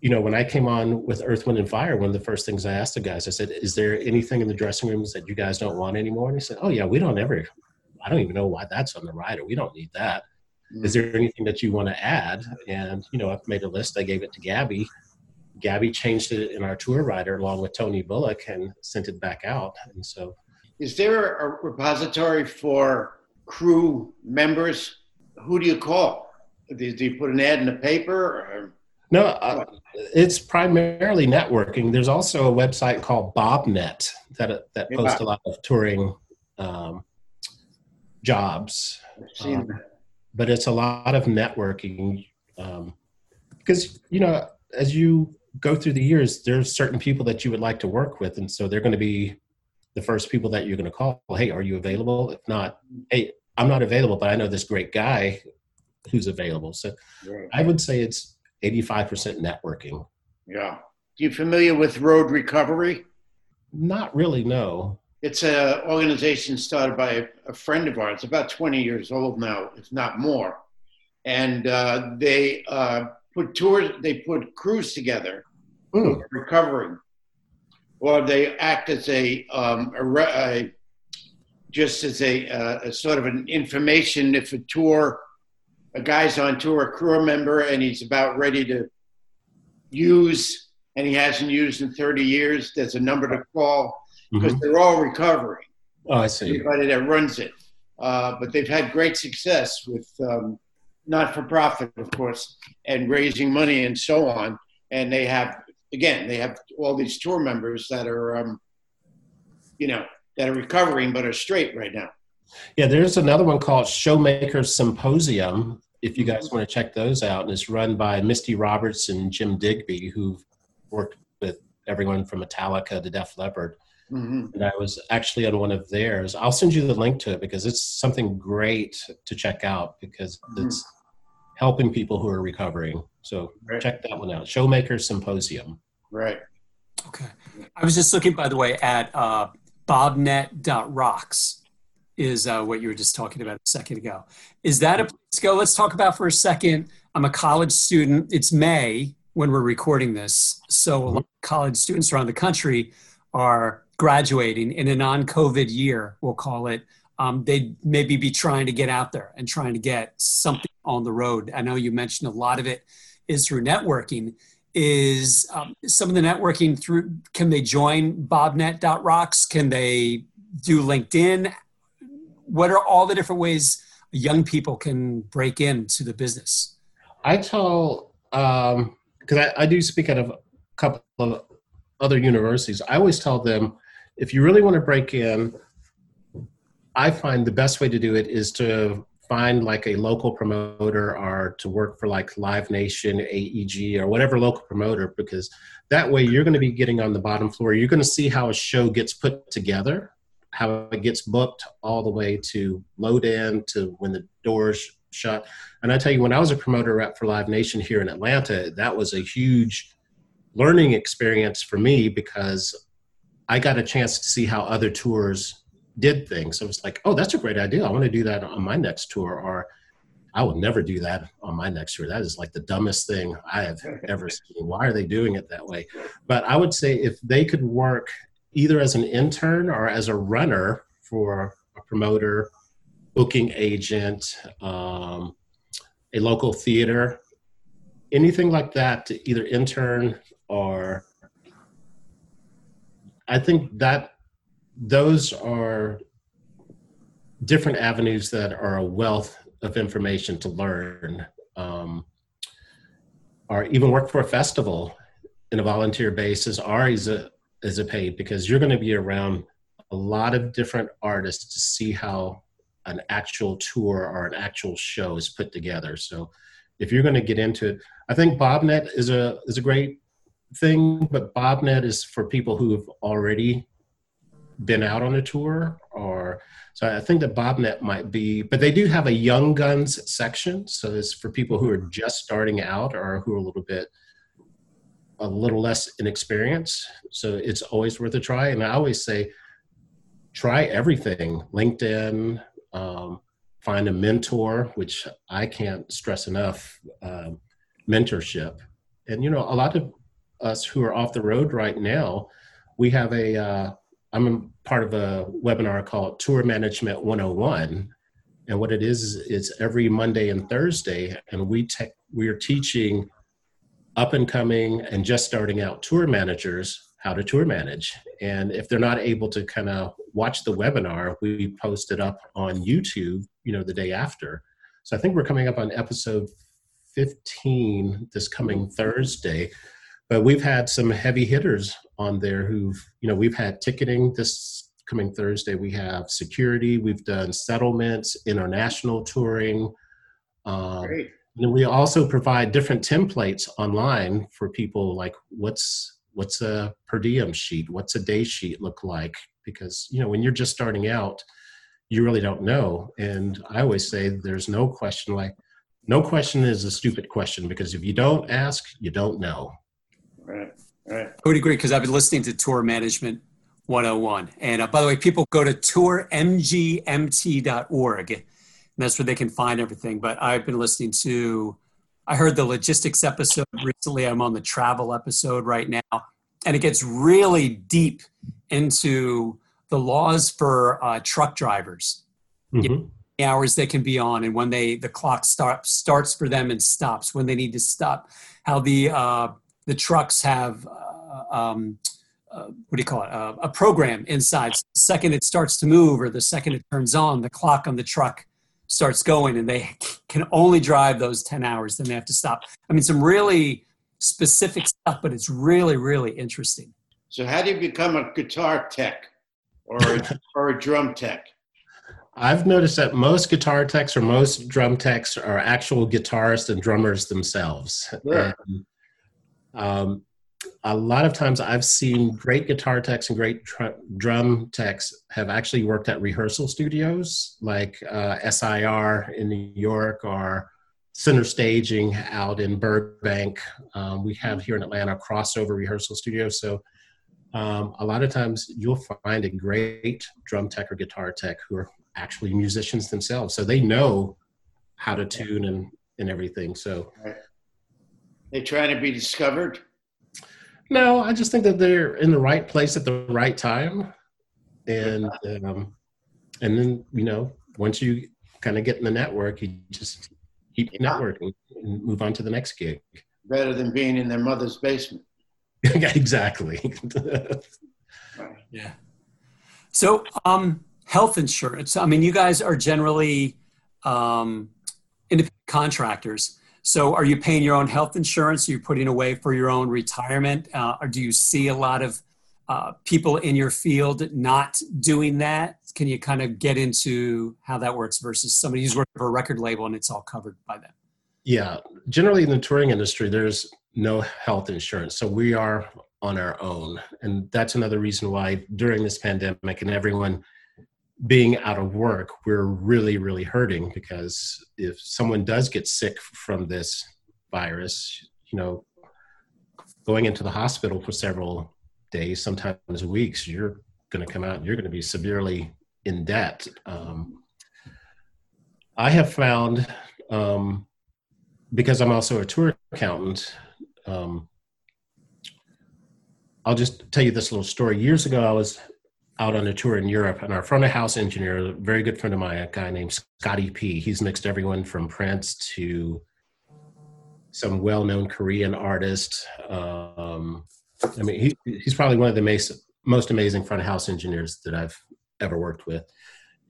you know, when I came on with Earth, Wind, and Fire, one of the first things I asked the guys, I said, is there anything in the dressing rooms that you guys don't want anymore? And they said, oh, yeah, we don't ever, I don't even know why that's on the rider. We don't need that. Is there anything that you want to add? And, you know, I've made a list. I gave it to Gabby Gabby changed it in our tour rider along with Tony Bullock and sent it back out. And so, is there a repository for crew members? Who do you call? Do, you put an ad in the paper? Or? No, uh, it's primarily networking. There's also a website called BobNet that that posts a lot of touring um, jobs. Um, but it's a lot of networking because um, you know as you go through the years, there's certain people that you would like to work with, and so they're going to be the first people that you're going to call. Hey, are you available? If not, hey, I'm not available, but I know this great guy who's available. So right. I would say it's 85% networking. Yeah. You familiar with Road Recovery? Not really, no. It's an organization started by a, friend of ours, about 20 years old now, if not more. And uh, they uh, put tours, they put crews together, mm. recovering, or they act as a, um, a, a just as a, uh, a, sort of an information if a tour, a guy's on tour, a crew member, and he's about ready to use, and he hasn't used in 30 years. There's a number to call because mm-hmm. they're all recovering. Oh, I see. Everybody that runs it, uh, but they've had great success with um, not for profit, of course, and raising money and so on. And they have, again, they have all these tour members that are, um, you know, that are recovering but are straight right now. Yeah, there's another one called Showmakers Symposium. If you guys want to check those out, and it's run by Misty Roberts and Jim Digby, who've worked with everyone from Metallica to Def Leppard. Mm-hmm. And I was actually on one of theirs. I'll send you the link to it because it's something great to check out because mm-hmm. it's helping people who are recovering. So right. check that one out. Showmakers Symposium. Right. Okay. I was just looking, by the way, at uh, bobnet.rocks is uh, what you were just talking about a second ago. Is that a place to go? Let's talk about for a second. I'm a college student. It's May when we're recording this. So a lot of college students around the country are graduating in a non-COVID year, we'll call it. Um, they'd maybe be trying to get out there and trying to get something on the road. I know you mentioned a lot of it is through networking. Is um, some of the networking through? Can they join BobNet.rocks? Can they do LinkedIn? What are all the different ways young people can break into the business? I tell because um, I, I do speak at a couple of other universities. I always tell them if you really want to break in, I find the best way to do it is to find like a local promoter or to work for like Live Nation, AEG, or whatever local promoter, because that way you're going to be getting on the bottom floor. You're going to see how a show gets put together, how it gets booked all the way to load in to when the doors shut. And I tell you, when I was a promoter rep for Live Nation here in Atlanta, that was a huge learning experience for me because I got a chance to see how other tours did things. So was like, oh, that's a great idea. I want to do that on my next tour, or I will never do that on my next tour. That is like the dumbest thing I have ever [laughs] seen. Why are they doing it that way? But I would say if they could work either as an intern or as a runner for a promoter, booking agent, um, a local theater, anything like that to either intern or I think that those are different avenues that are a wealth of information to learn um, or even work for a festival in a volunteer basis or as a, as a paid because you're going to be around a lot of different artists to see how an actual tour or an actual show is put together. So if you're going to get into it, I think BobNet is a is a great thing, but BobNet is for people who have already been out on a tour or so I think that BobNet might be, but they do have a young guns section. So it's for people who are just starting out or who are a little bit a little less inexperienced. So it's always worth a try. And I always say, try everything LinkedIn, um, find a mentor, which I can't stress enough um, mentorship. And, you know, a lot of us who are off the road right now, we have a, uh, I'm part of a webinar called Tour Management 101. And what it is, is it's every Monday and Thursday, and we te- we're teaching up and coming and just starting out tour managers how to tour manage. And if they're not able to kind of watch the webinar, we post it up on YouTube, you know, the day after. So I think we're coming up on episode 15 this coming Thursday. But we've had some heavy hitters on there who've, you know, we've had ticketing this coming Thursday. We have security, we've done settlements, international touring. Um, and we also provide different templates online for people like what's what's a per diem sheet? What's a day sheet look like? Because you know when you're just starting out you really don't know. And i always say there's no question like no question is a stupid question because if you don't ask you don't know Right. Right. I would agree because I've been listening to Tour Management 101. And uh, by the way, people go to tourmgmt.org. And that's where they can find everything. But I've been listening to, I heard the logistics episode recently. I'm on the travel episode right now. And it gets really deep into the laws for uh, truck drivers Mhm. the hours they can be on and when they the clock start, starts for them and stops when they need to stop how the uh, the trucks have uh, um, uh, what do you call it? Uh, a program inside. So the second it starts to move or the second it turns on the clock on the truck starts going and they [laughs] can only drive those 10 hours. Then they have to stop. I mean some really specific stuff but it's really really interesting. So how do you become a guitar tech or a, [laughs] or a drum tech? i've noticed that most guitar techs or most drum techs are actual guitarists and drummers themselves. Sure. And, um, a lot of times I've seen great guitar techs and great tr- drum techs have actually worked at rehearsal studios like uh, SIR in New York or Center Staging out in Burbank. Um, we have here in Atlanta crossover rehearsal studios. So um, a lot of times you'll find a great drum tech or guitar tech who are actually musicians themselves. So they know how to tune and, and everything. So They trying to be discovered? No, I just think that they're in the right place at the right time, and um, and then you know once you kind of get in the network, you just keep networking and move on to the next gig. Better than being in their mother's basement. [laughs] exactly. Yeah. So, um, health insurance. I mean, you guys are generally um, independent contractors. So, are you paying your own health insurance? Are you putting away for your own retirement? Uh, or do you see a lot of uh, people in your field not doing that? Can you kind of get into how that works versus somebody who's working for a record label and it's all covered by them? yeah, generally in the touring industry, there's no health insurance, so we are on our own, and that's another reason why during this pandemic and everyone being out of work, we're really, really hurting because if someone does get sick from this virus, you know, going into the hospital for several days, sometimes weeks, you're going to come out and you're going to be severely in debt. Um, I have found, um, because I'm also a tour accountant, um, I'll just tell you this little story. Years ago, I was out on a tour in Europe, and our front of house engineer, a very good friend of mine, a guy named Scotty P. He's mixed everyone from Prince to some well-known Korean artist. Um, I mean, he, he's probably one of the most, most amazing front of house engineers that I've ever worked with.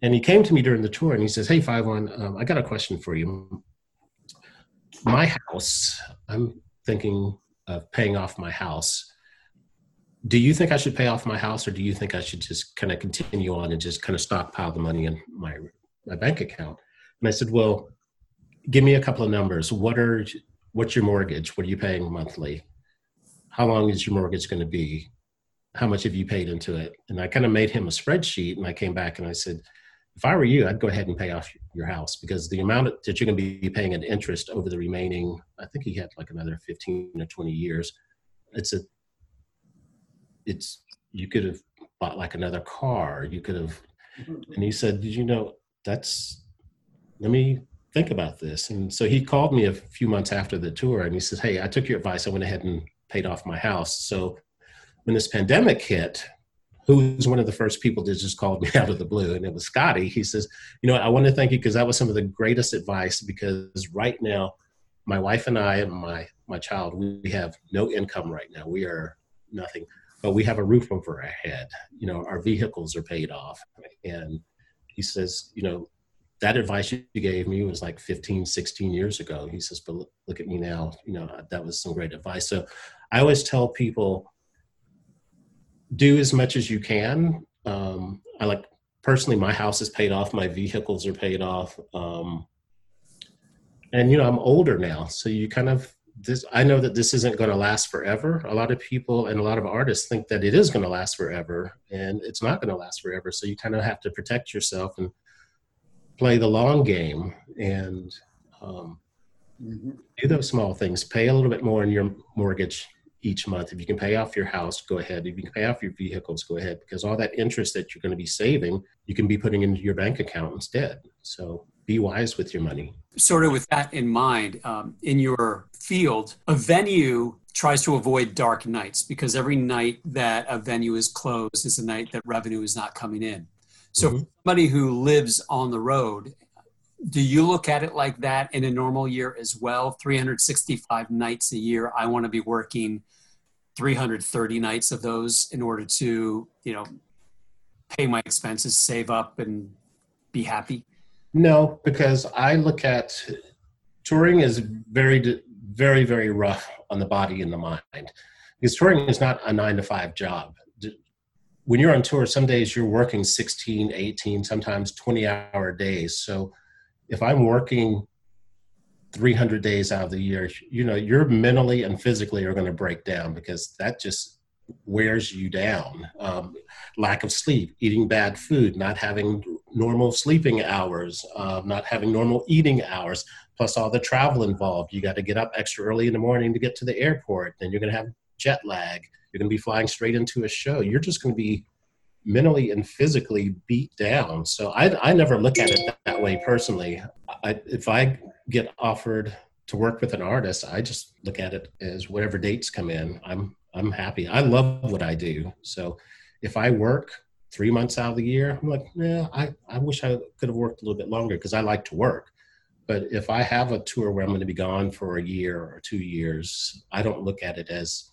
And he came to me during the tour, and he says, "Hey, Five One, um, I got a question for you. My house, I'm thinking of paying off my house." Do you think I should pay off my house, or do you think I should just kind of continue on and just kind of stockpile the money in my my bank account. And I said, well, give me a couple of numbers. What are what's your mortgage? What are you paying monthly? How long is your mortgage going to be? How much have you paid into it? And I kind of made him a spreadsheet, and I came back and I said, if I were you, I'd go ahead and pay off your house because the amount that you're going to be paying in interest over the remaining, I think he had like another 15 or 20 years. It's a, it's, you could have bought like another car. You could have, mm-hmm. and he said, did you know that's, let me think about this. And so he called me a few months after the tour and he says, Hey, I took your advice. I went ahead and paid off my house. So when this pandemic hit, who was one of the first people that just called me [laughs] out of the blue, and it was Scotty. He says, "You know, I want to thank you because that was some of the greatest advice. Because right now, my wife and I and my my child, we have no income right now. We are nothing, but we have a roof over our head. You know, our vehicles are paid off, and he says, you know." That advice you gave me was like 15, 16 years ago. He says, but look, at me now. You know, that was some great advice. So I always tell people, do as much as you can. Um, I like personally, my house is paid off, my vehicles are paid off. Um, and you know, I'm older now, so you kind of this. I know that this isn't going to last forever. A lot of people and a lot of artists think that it is going to last forever, and it's not going to last forever. So you kind of have to protect yourself and play the long game and um, mm-hmm. do those small things. Pay a little bit more in your mortgage each month. If you can pay off your house, go ahead. If you can pay off your vehicles, go ahead. Because all that interest that you're going to be saving, you can be putting into your bank account instead. So be wise with your money. Sort of with that in mind, um, in your field, a venue tries to avoid dark nights because every night that a venue is closed is a night that revenue is not coming in. So, mm-hmm. somebody who lives on the road do you look at it like that in a normal year as well 365 nights a year i want to be working 330 nights of those in order to you know pay my expenses save up and be happy no because i look at touring is very very very rough on the body and the mind. Because touring is not a nine to five job. When you're on tour some days you're working 16 18 sometimes 20 hour days. So if I'm working 300 days out of the year, you know, you're mentally and physically are going to break down because that just wears you down. Um, lack of sleep, eating bad food, not having normal sleeping hours, uh, not having normal eating hours, plus all the travel involved. You got to get up extra early in the morning to get to the airport. Then you're going to have jet lag. You're going to be flying straight into a show. You're just going to be mentally and physically beat down. So I, I never look at it that way personally. I, if I get offered to work with an artist, I just look at it as whatever dates come in. I'm I'm happy. I love what I do. So if I work three months out of the year, I'm like, yeah, I, I wish I could have worked a little bit longer because I like to work. But if I have a tour where I'm going to be gone for a year or two years, I don't look at it as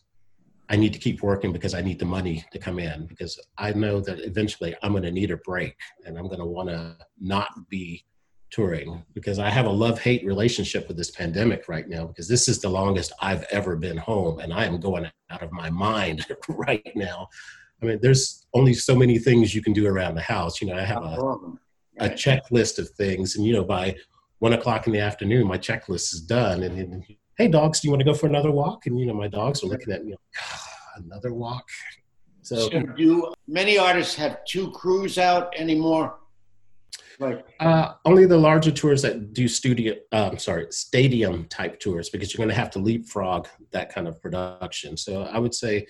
I need to keep working because I need the money to come in because I know that eventually I'm going to need a break and I'm going to want to not be touring because I have a love hate relationship with this pandemic right now because this is the longest I've ever been home and I am going out of my mind [laughs] right now. I mean, there's only so many things you can do around the house. You know, I have a, a checklist of things, and you know, by one o'clock in the afternoon, my checklist is done, and, and hey dogs do you want to go for another walk? And you know my dogs are looking at me like, ah, another walk. So, so do many artists have two crews out anymore like uh, only the larger tours that do studio um, sorry stadium type tours because you're going to have to leapfrog that kind of production so i would say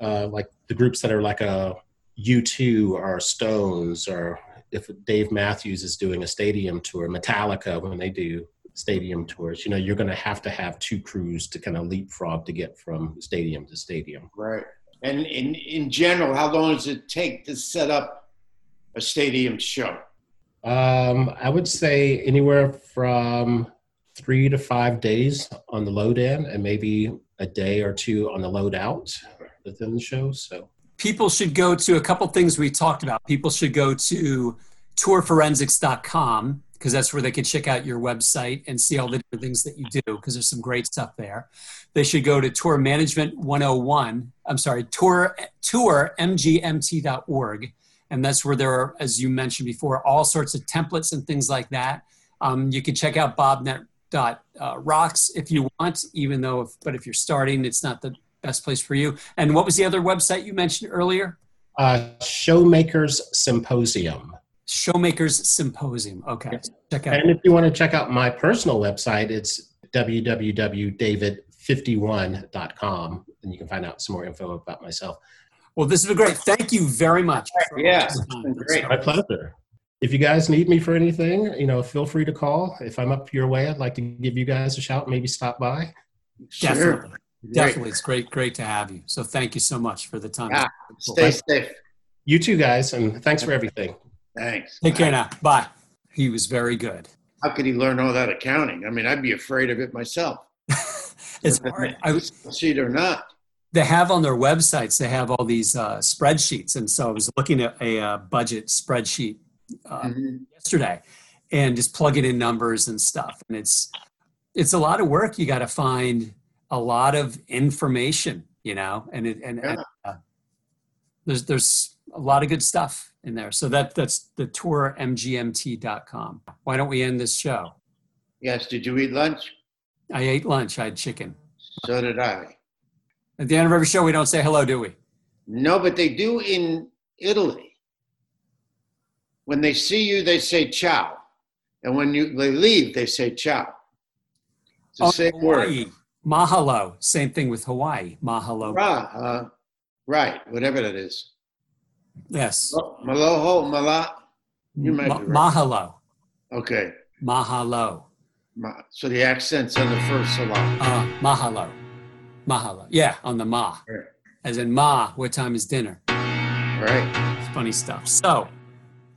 uh, like the groups that are like a u2 or stones or if dave matthews is doing a stadium tour metallica when they do stadium tours, you know, you're going to have to have two crews to kind of leapfrog to get from stadium to stadium. Right. And in, in general, how long does it take to set up a stadium show? Um, I would say anywhere from three to five days on the load in and maybe a day or two on the load out within the show. So people should go to a couple things we talked about. People should go to tourforensics.com because that's where they can check out your website and see all the different things that you do because there's some great stuff there. They should go to Tour Management 101. I'm sorry, tour tourmgmt.org and that's where there are, as you mentioned before, all sorts of templates and things like that. Um, you can check out bobnet.rocks if you want, even though, if, but if you're starting, it's not the best place for you. And what was the other website you mentioned earlier? Uh, Showmakers Symposium. Showmakers Symposium. Okay, check out. And if you want to check out my personal website, it's www.david51.com, and you can find out some more info about myself. Well, this has been great. Thank you very much. Yeah, it's been great. My pleasure. If you guys need me for anything, you know, feel free to call. If I'm up your way, I'd like to give you guys a shout. Maybe stop by. Sure. Definitely. Great. It's great, great to have you. So thank you so much for the time. Yeah. Stay safe. You too, guys, and thanks for everything. Thanks. Take care now. Bye. He was very good. How could he learn all that accounting? I mean, I'd be afraid of it myself. [laughs] It's hard. I, was- See it or not. They have on their websites, they have all these uh, spreadsheets. And so I was looking at a uh, budget spreadsheet uh, Mhm. yesterday and just plugging in numbers and stuff. And it's, it's a lot of work. You got to find a lot of information, you know, and it, and, and uh, there's, there's a lot of good stuff in there. So that, that's the tourmgmt.com. Why don't we end this show? Yes. Did you eat lunch? I ate lunch. I had chicken. So did I. At the end of every show, we don't say hello, do we? No, but they do in Italy. When they see you, they say ciao. And when you they leave, they say ciao. It's the Oh, same word. Mahalo. Same thing with Hawaii. Mahalo. Ra, uh, right, whatever that is. Yes. Oh, Maloho, Mala. You might Ma- be right. Mahalo. Okay. Mahalo. Ma- So the accent's on the first syllable. Uh, mahalo. Mahalo. Yeah, on the ma. Right. As in ma, what time is dinner? Right. It's funny stuff. So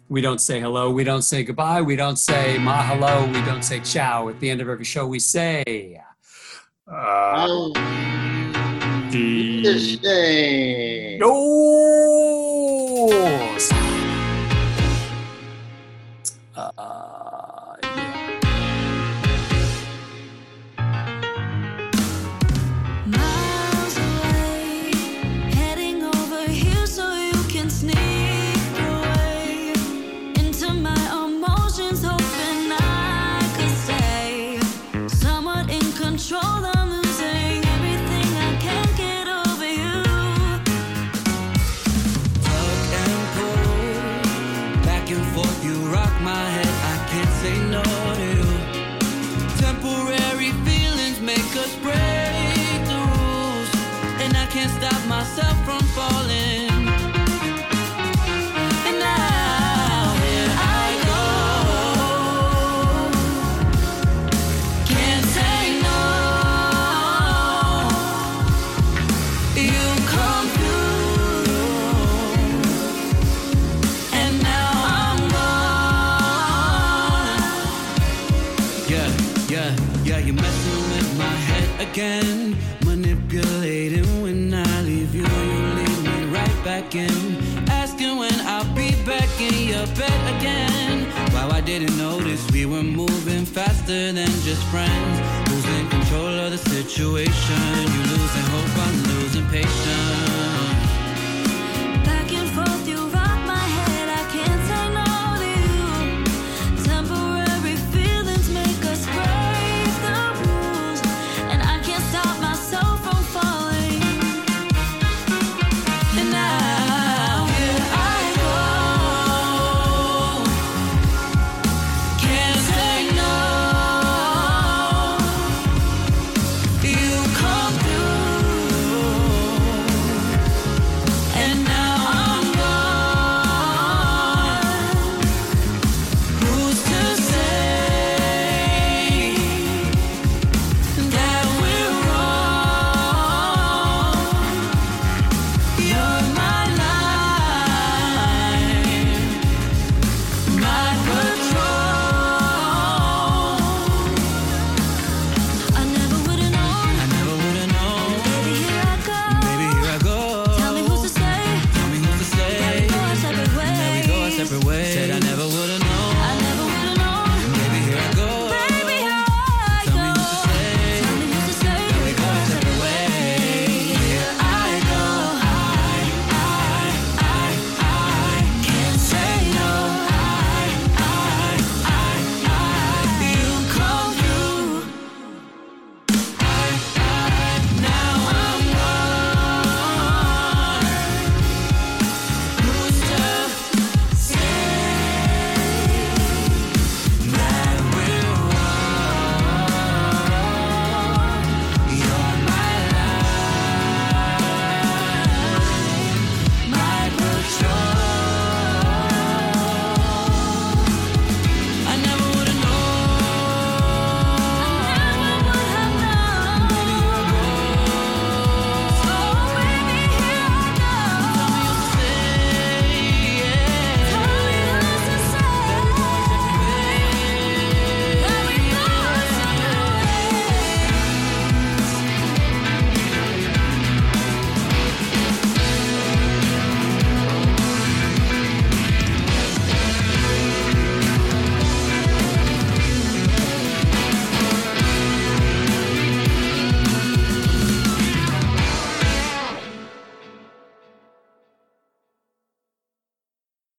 we don't say hello. We don't say goodbye. We don't say mahalo. We don't say ciao. At the end of every show, we say. Uh, Um, the- Interesting. Didn't notice we were moving faster than just friends. Losing control of the situation. You losing